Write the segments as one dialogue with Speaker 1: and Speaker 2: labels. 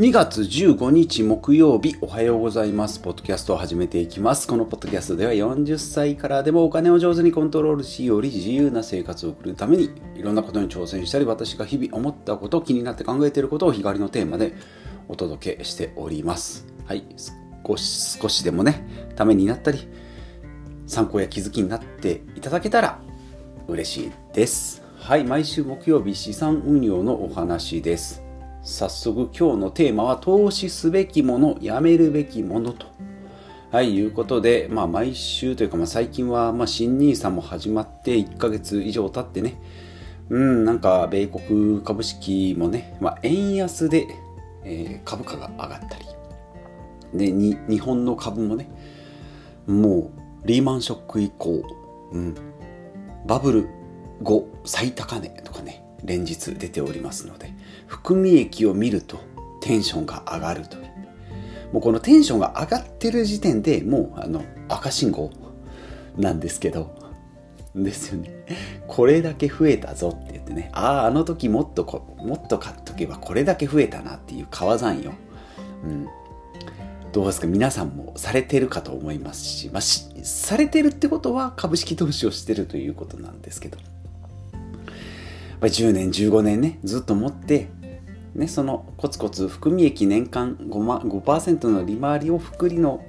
Speaker 1: 2月15日木曜日おはようございます。ポッドキャストを始めていきます。このポッドキャストでは40歳からでもお金を上手にコントロールしより自由な生活を送るためにいろんなことに挑戦したり私が日々思ったこと気になって考えていることを日帰りのテーマでお届けしております。はい。少し少しでもね、ためになったり参考や気づきになっていただけたら嬉しいです。はい。毎週木曜日資産運用のお話です。早速今日のテーマは投資すべきもの、やめるべきものと。はい、いうことで、まあ毎週というか、まあ最近は、まあ新 NISA も始まって1ヶ月以上経ってね、うん、なんか米国株式もね、まあ円安で、えー、株価が上がったり、で、に、日本の株もね、もうリーマンショック以降、うん、バブル後最高値とかね、連日出ておりますので、含み益を見るとテンションが上がると。もうこのテンションが上がってる時点でもうあの赤信号なんですけど、ですよね。これだけ増えたぞって言ってね、ああ、あの時もっとこ、もっと買っとけばこれだけ増えたなっていう川算よ。うん。どうですか？皆さんもされてるかと思いますし、まあ、しされてるってことは株式投資をしてるということなんですけど。ぱり10年15年ねずっと持ってね、そのコツコツ含み益年間 5%, 5の利回りを複利の、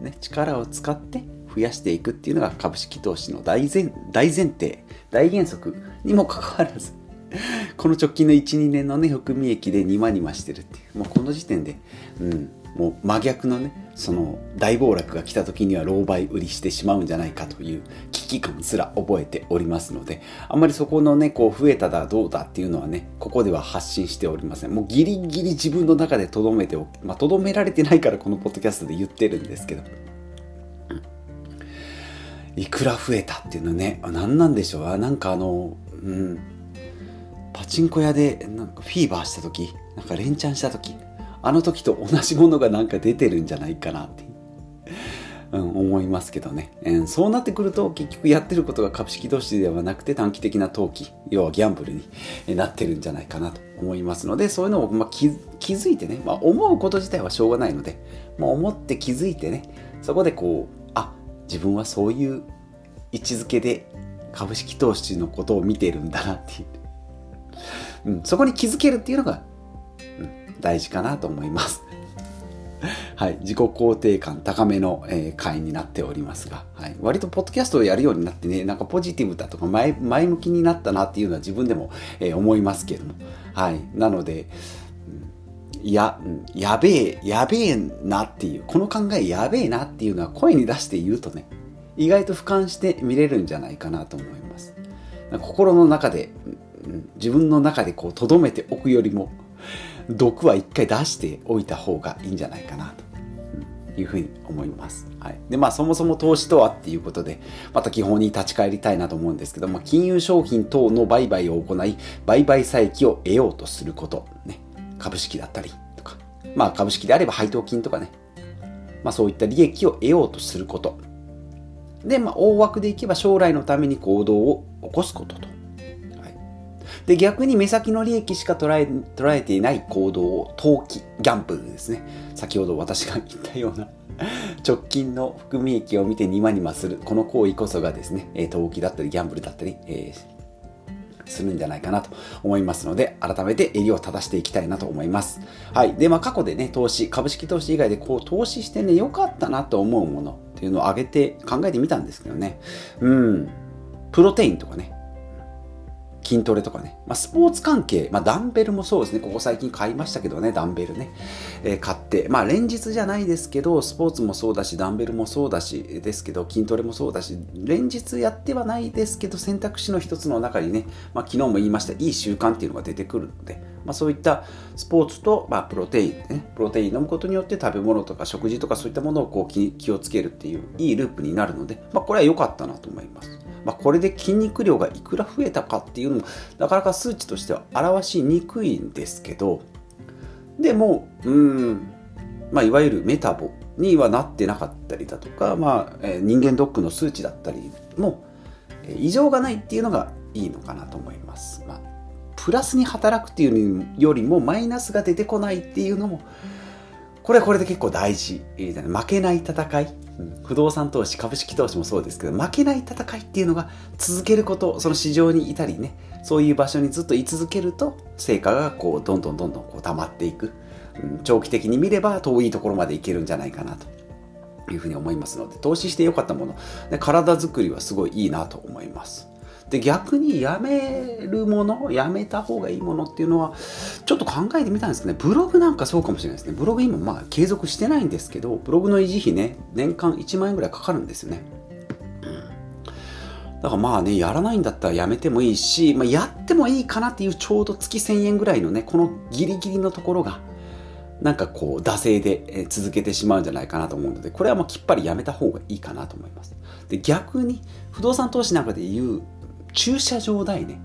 Speaker 1: ね、力を使って増やしていくっていうのが株式投資の大前大前提大原則にもかかわらず この直近の12年のね含み益でニマニマしてるっていう。もうこの時点で、うん、もう真逆のねその大暴落が来た時には狼狽売りしてしまうんじゃないかという危機感すら覚えておりますのであんまりそこのねこう増えただどうだっていうのはねここでは発信しておりません。もうギリギリ自分の中でとどめておまあとどめられてないからこのポッドキャストで言ってるんですけど、いくら増えたっていうのはね何なんでしょう。なんかあのうん。パチンコ屋でなんかフィーバーした時なんか連チャンした時あの時と同じものがなんか出てるんじゃないかなって、う。ん、思いますけどね、うん、そうなってくると結局やってることが株式投資ではなくて短期的な投機要はギャンブルになってるんじゃないかなと思いますのでそういうのを、まあ、気気づいてね、まあ、思うこと自体はしょうがないので、まあ、思って気づいてねそこでこうあ自分はそういう位置づけで株式投資のことを見てるんだなっていう、うん、そこに気づけるっていうのがうん大事かなと思います。はい、自己肯定感高めの、えー、会になっておりますが、はい、割とポッドキャストをやるようになってね、なんかポジティブだとか前前向きになったなっていうのは自分でも、えー、思いますけども、はい、なので、や、やべえ、やべえなっていう、この考えやべえなっていうのは声に出して言うとね、意外と俯瞰して見れるんじゃないかなと思います。心の中で、自分の中でこう留めておくよりも、毒は一回出しておいた方がいいんじゃないかなというふうに思います。はい。で、まあそもそも投資とはっていうことで、また基本に立ち返りたいなと思うんですけども、金融商品等の売買を行い、売買差益を得ようとすること、ね。株式だったりとか、まあ株式であれば配当金とかね。まあそういった利益を得ようとすること。で、まあ大枠でいけば将来のために行動を起こすことと。で、逆に目先の利益しか捉え捉えていない行動を投機、ギャンブルですね。先ほど私が言ったような 直近の含み益を見てニマニマする、この行為こそがですね、投機だったりギャンブルだったり、えーするんじゃないかなと思いますので、改めて襟を正していきたいなと思います。はい。で、まあ過去でね、投資、株式投資以外でこう投資してね、良かったなと思うものっていうのを挙げて考えてみたんですけどね。うん。プロテインとかね、筋トレとかね、まあ、スポーツ関係、まあ、ダンベルもそうですね、ここ最近買いましたけどね、ダンベルね、えー、買って、まあ、連日じゃないですけど、スポーツもそうだし、ダンベルもそうだし、ですけど、筋トレもそうだし、連日やってはないですけど、選択肢の一つの中にね、まあ、昨日も言いました、いい習慣っていうのが出てくるので、まあ、そういったスポーツと、まあ、プロテイン、ね、プロテイン飲むことによって食べ物とか食事とかそういったものをこう気気をつけるっていういいループになるので、まあ、これは良かったなと思います。まあ、これで筋肉量がいくら増えたかっていうのもなかなか数値としては表しにくいんですけどでもうんまあいわゆるメタボにはなってなかったりだとか、まあ、えー、人間ドックの数値だったりも異常がないっていうのがいいのかなと思います。まあプラスに働くっていうよりもマイナスが出てこないっていうのもこれはこれで結構大事。負けない戦い。不動産投資株式投資もそうですけど負けない戦いっていうのが続けることその市場にいたりねそういう場所にずっと居続けると成果がこうどんどんどんどんこう溜まっていく、長期的に見れば遠いところまでいけるんじゃないかなと。いうふうに思いますので投資してよかったもの。体づくりはすごいいいなと思います。で逆にやめるものやめた方がいいものっていうのはちょっと考えてみたんですけどね。ブログなんかそうかもしれないですね。ブログ今まあ継続してないんですけどブログの維持費ね年間1万円ぐらいかかるんですよね、うん、だからまあねやらないんだったらやめてもいいし、まあ、やってもいいかなっていうちょうど月1000円ぐらいのねこのギリギリのところがなんかこう惰性で続けてしまうんじゃないかなと思うのでこれはもうきっぱりやめた方がいいかなと思います。で逆に不動産投資なんかでいう駐車場代ね。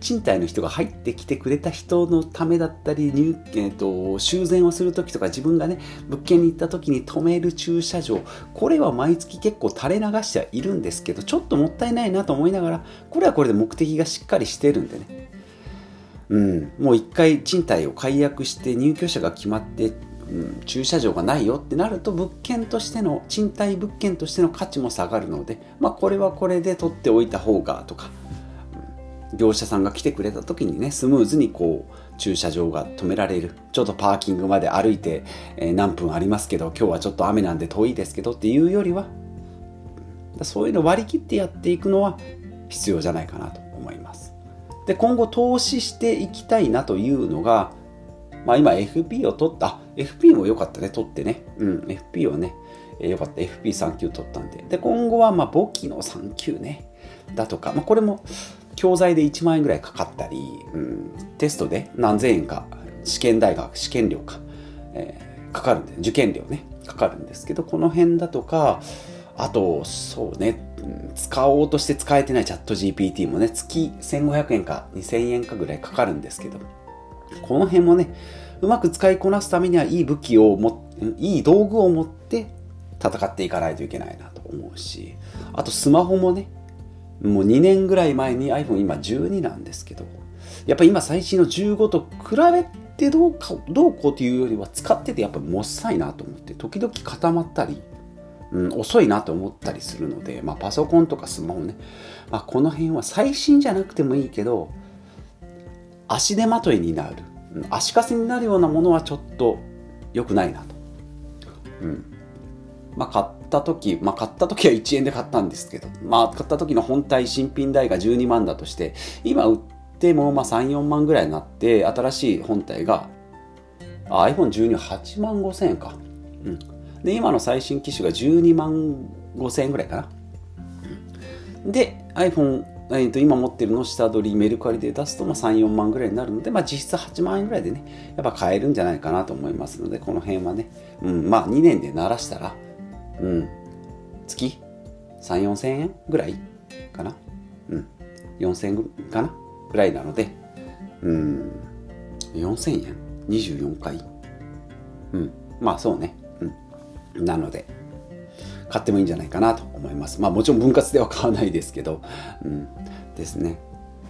Speaker 1: 賃貸の人が入ってきてくれた人のためだったり入、えーと、修繕をする時とか自分がね物件に行った時に止める駐車場。これは毎月結構垂れ流してはいるんですけどちょっともったいないなと思いながらこれはこれで目的がしっかりしてるんでね。うん、もう一回賃貸を解約して入居者が決まってうん、駐車場がないよってなると物件としての賃貸物件としての価値も下がるので、まあ、これはこれで取っておいた方がとか、うん、業者さんが来てくれた時にねスムーズにこう駐車場が止められるちょっとパーキングまで歩いて、えー、何分ありますけど今日はちょっと雨なんで遠いですけどっていうよりはそういうの割り切ってやっていくのは必要じゃないかなと思います。で今後投資していきたいなというのがまあ今 FP を取った、FP も良かったね、取ってね。うん、FP をね、えー、よかった。FP3 級取ったんで。で、今後はまあ簿記の3級ね、だとか、まあこれも教材で1万円ぐらいかかったり、うん、テストで何千円か、試験大学、試験料か、えー、かかるんで、受験料ね、かかるんですけど、この辺だとか、あと、そうね、使おうとして使えてないチャット GPT もね、月1500円か2000円かぐらいかかるんですけど、この辺もね、うまく使いこなすためにはいい武器をも、いい道具を持って戦っていかないといけないなと思うし、あとスマホもね、もう2年ぐらい前に iPhone 今12なんですけど、やっぱ今最新の15と比べてどうか、どうこうというよりは使っててやっぱもっさいなと思って、時々固まったり、うん、遅いなと思ったりするので、まあ、パソコンとかスマホね、まあ、この辺は最新じゃなくてもいいけど、足手まといになる足かせになるようなものはちょっと良くないなと。うん。まあ買った時、まあ買った時は1円で買ったんですけど、まあ買った時の本体新品代が12万だとして、今売ってもまあ3、4万ぐらいになって、新しい本体が iPhone128 万5千円か。うん。で、今の最新機種が12万5千円ぐらいかな。で、iPhone えー、と今持ってるの下取りメルカリで出すとまあ3、4万ぐらいになるので、まあ、実質8万円ぐらいでね、やっぱ買えるんじゃないかなと思いますので、この辺はね、うん、まあ2年で鳴らしたら、うん、月3、4千円ぐらいかな。うん、4千円かなぐらいなので、うん、4千円 ?24 回？うん、まあそうね。うん。なので、買ってもいいんじゃないかなと思います。まあもちろん分割では買わないですけど、うん、ですね。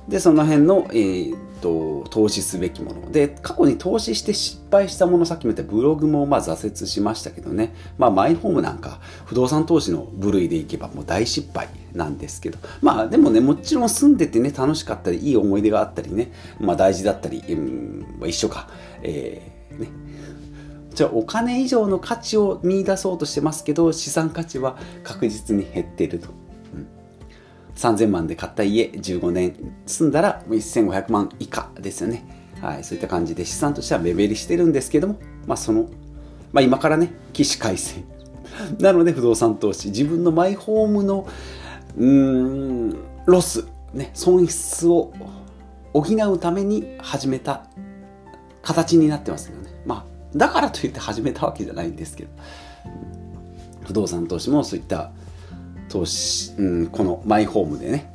Speaker 1: で、その辺の、えー、と、投資すべきもの。で、過去に投資して失敗したもの、さっきも言ったブログもまあ挫折しましたけどね。まあマイホームなんか不動産投資の部類でいけばもう大失敗なんですけど。まあでもね、もちろん住んでてね、楽しかったり、いい思い出があったりね、まあ大事だったり、うん、一緒か。えー、ね。じゃあお金以上の価値を見出そうとしてますけど資産価値は確実に減っていると、うん、3000万で買った家15年住んだら1500万以下ですよね。はいそういった感じで資産としては目減りしてるんですけどもまあその、まあ、今からね起死回生。なので不動産投資。自分のマイホームのうーんロスね損失を補うために始めた形になってますよね。だからといって始めたわけじゃないんですけど不動産投資もそういった投資、うん、このマイホームでね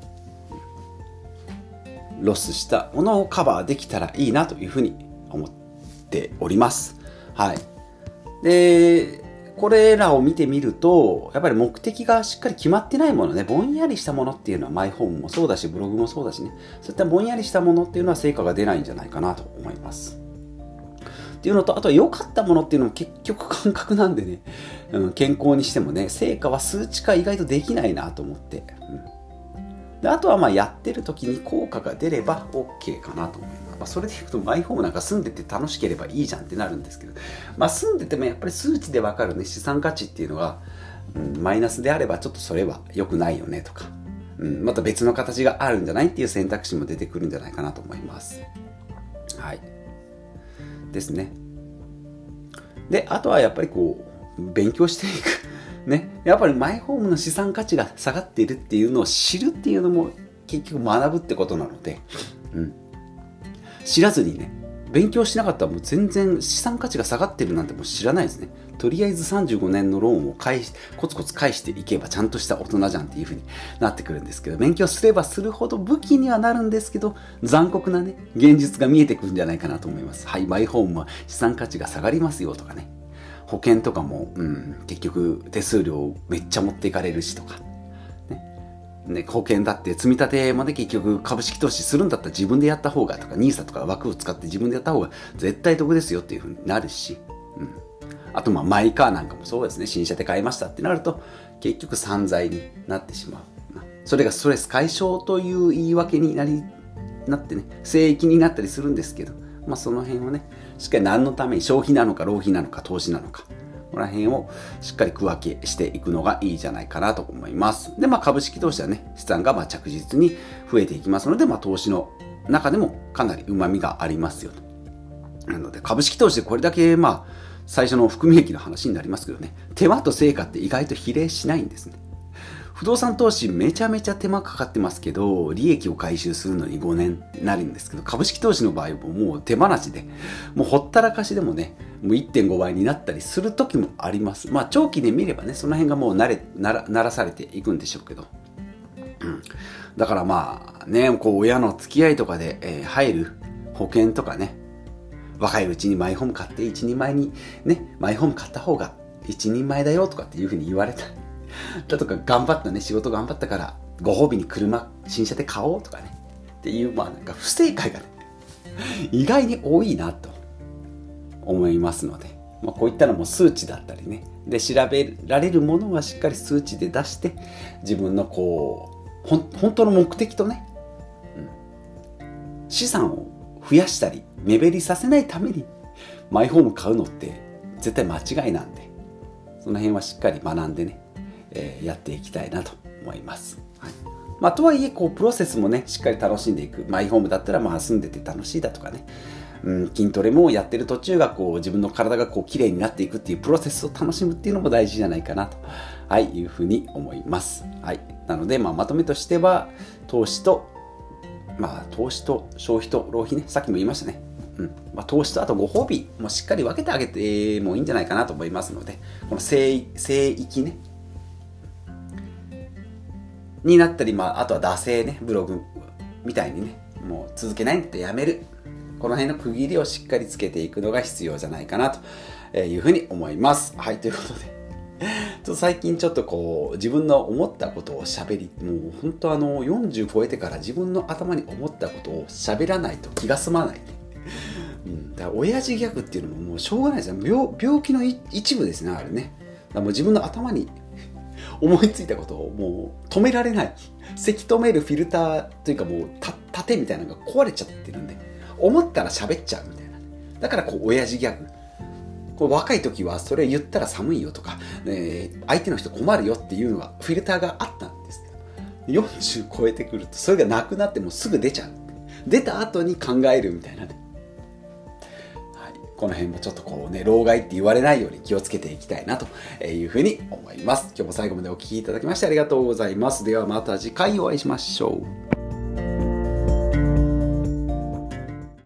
Speaker 1: ロスしたものをカバーできたらいいなというふうに思っております。はい。で、これらを見てみると、やっぱり目的がしっかり決まってないものね、ぼんやりしたものっていうのはマイホームもそうだし、ブログもそうだしね、そういったぼんやりしたものっていうのは成果が出ないんじゃないかなと思います。っていうのと、あとは良かったものっていうのも結局感覚なんでね、うん、健康にしてもね、成果は数値化意外とできないなと思って。うんであとはまあやってる時に効果が出れば OK かなと思います。まあ、それでいくとマイホームなんか住んでて楽しければいいじゃんってなるんですけど、まあ、住んでてもやっぱり数値でわかるね資産価値っていうのが、うん、マイナスであればちょっとそれは良くないよねとか、うん、また別の形があるんじゃないっていう選択肢も出てくるんじゃないかなと思います。はい。ですね。で、あとはやっぱりこう、勉強していく。ね、やっぱりマイホームの資産価値が下がっているっていうのを知るっていうのも結局学ぶってことなので、うん、知らずにね勉強しなかったらもう全然資産価値が下がってるなんてもう知らないですねとりあえず35年のローンを返しコツコツ返していけばちゃんとした大人じゃんっていう風になってくるんですけど勉強すればするほど武器にはなるんですけど残酷なね現実が見えてくるんじゃないかなと思います。はいマイホームは資産価値が下がりますよとかね。保険とかも、うん、結局手数料めっちゃ持っていかれるしとか、ね、保険だって積み立てまで結局株式投資するんだったら自分でやった方がとか NISA とか枠を使って自分でやった方が絶対得ですよっていうふうになるし、うん、あとまあマイカーなんかもそうですね新車で買いましたってなると結局散財になってしまうそれがストレス解消という言い訳になりなってね聖域になったりするんですけどまあその辺をねしっかり何のために消費なのか浪費なのか投資なのかこの辺をしっかり区分けしていくのがいいじゃないかなと思います。で、まあ株式投資はね、資産がま着実に増えていきますので、まあ投資の中でもかなり旨味がありますよと。なので株式投資でこれだけまあ最初の含み益の話になりますけどね、手間と成果って意外と比例しないんですね。不動産投資めちゃめちゃ手間かかってますけど、利益を回収するのに5年になるんですけど、株式投資の場合ももう手間なしで、もうほったらかしでもね、もう1.5倍になったりする時もあります。まあ長期で見ればね、その辺がもう慣れ、なら、ならされていくんでしょうけど。うん。だからまあね、こう親の付き合いとかで、えー、入る保険とかね、若いうちにマイホーム買って一人前にね、マイホーム買った方が一人前だよとかっていうふうに言われただとか頑張ったね、仕事頑張ったから、ご褒美に車、新車で買おうとかね。っていう、まあなんか不正解がね、意外に多いなと思いますので、まあ、こういったのも数値だったりね。で、調べられるものはしっかり数値で出して、自分のこう、ほん本当の目的とね、うん、資産を増やしたり、目減りさせないために、マイホーム買うのって絶対間違いなんで、その辺はしっかり学んでね、えー、やっていきたいなと思います。はい。まあ、とはいえこうプロセスもねしっかり楽しんでいく。マイホームだったらまあ住んでて楽しいだとかね、うん、筋トレもやってる途中がこう自分の体がこう綺麗になっていくっていうプロセスを楽しむっていうのも大事じゃないかなと、はい、いうふうに思います。はい、なので、まあ、まとめとしては投資とまあ投資と消費と浪費ねさっきも言いましたねうんまあ、投資とあとご褒美もしっかり分けてあげてもいいんじゃないかなと思いますのでこの聖聖域ねになったり、まあ、あとは惰性ね、ブログみたいにね、もう続けないんだってやめる。この辺の区切りをしっかりつけていくのが必要じゃないかなというふうに思います。はい、ということで。ちょっと最近ちょっとこう自分の思ったことを喋りもう本当あの40超えてから自分の頭に思ったことを喋らないと気が済まない、うん、だから親父ギャグっていうのももうしょうがないですよ病病気の一部ですねあれねだもう自分の頭に思いついたことをもう止められない。せき止めるフィルターというかもう盾みたいなのが壊れちゃってるんで、思ったら喋っちゃうみたいな。だからこう、親父ギャグ。こう若い時はそれ言ったら寒いよとか、えー、相手の人困るよっていうのがフィルターがあったんですけど、40超えてくるとそれがなくなってもすぐ出ちゃう。出た後に考えるみたいなね。この辺もちょっとこうね、老害って言われないように気をつけていきたいなというふうに思います。今日も最後までお聴きいただきましてありがとうございます。ではまた次回お会いしましょう。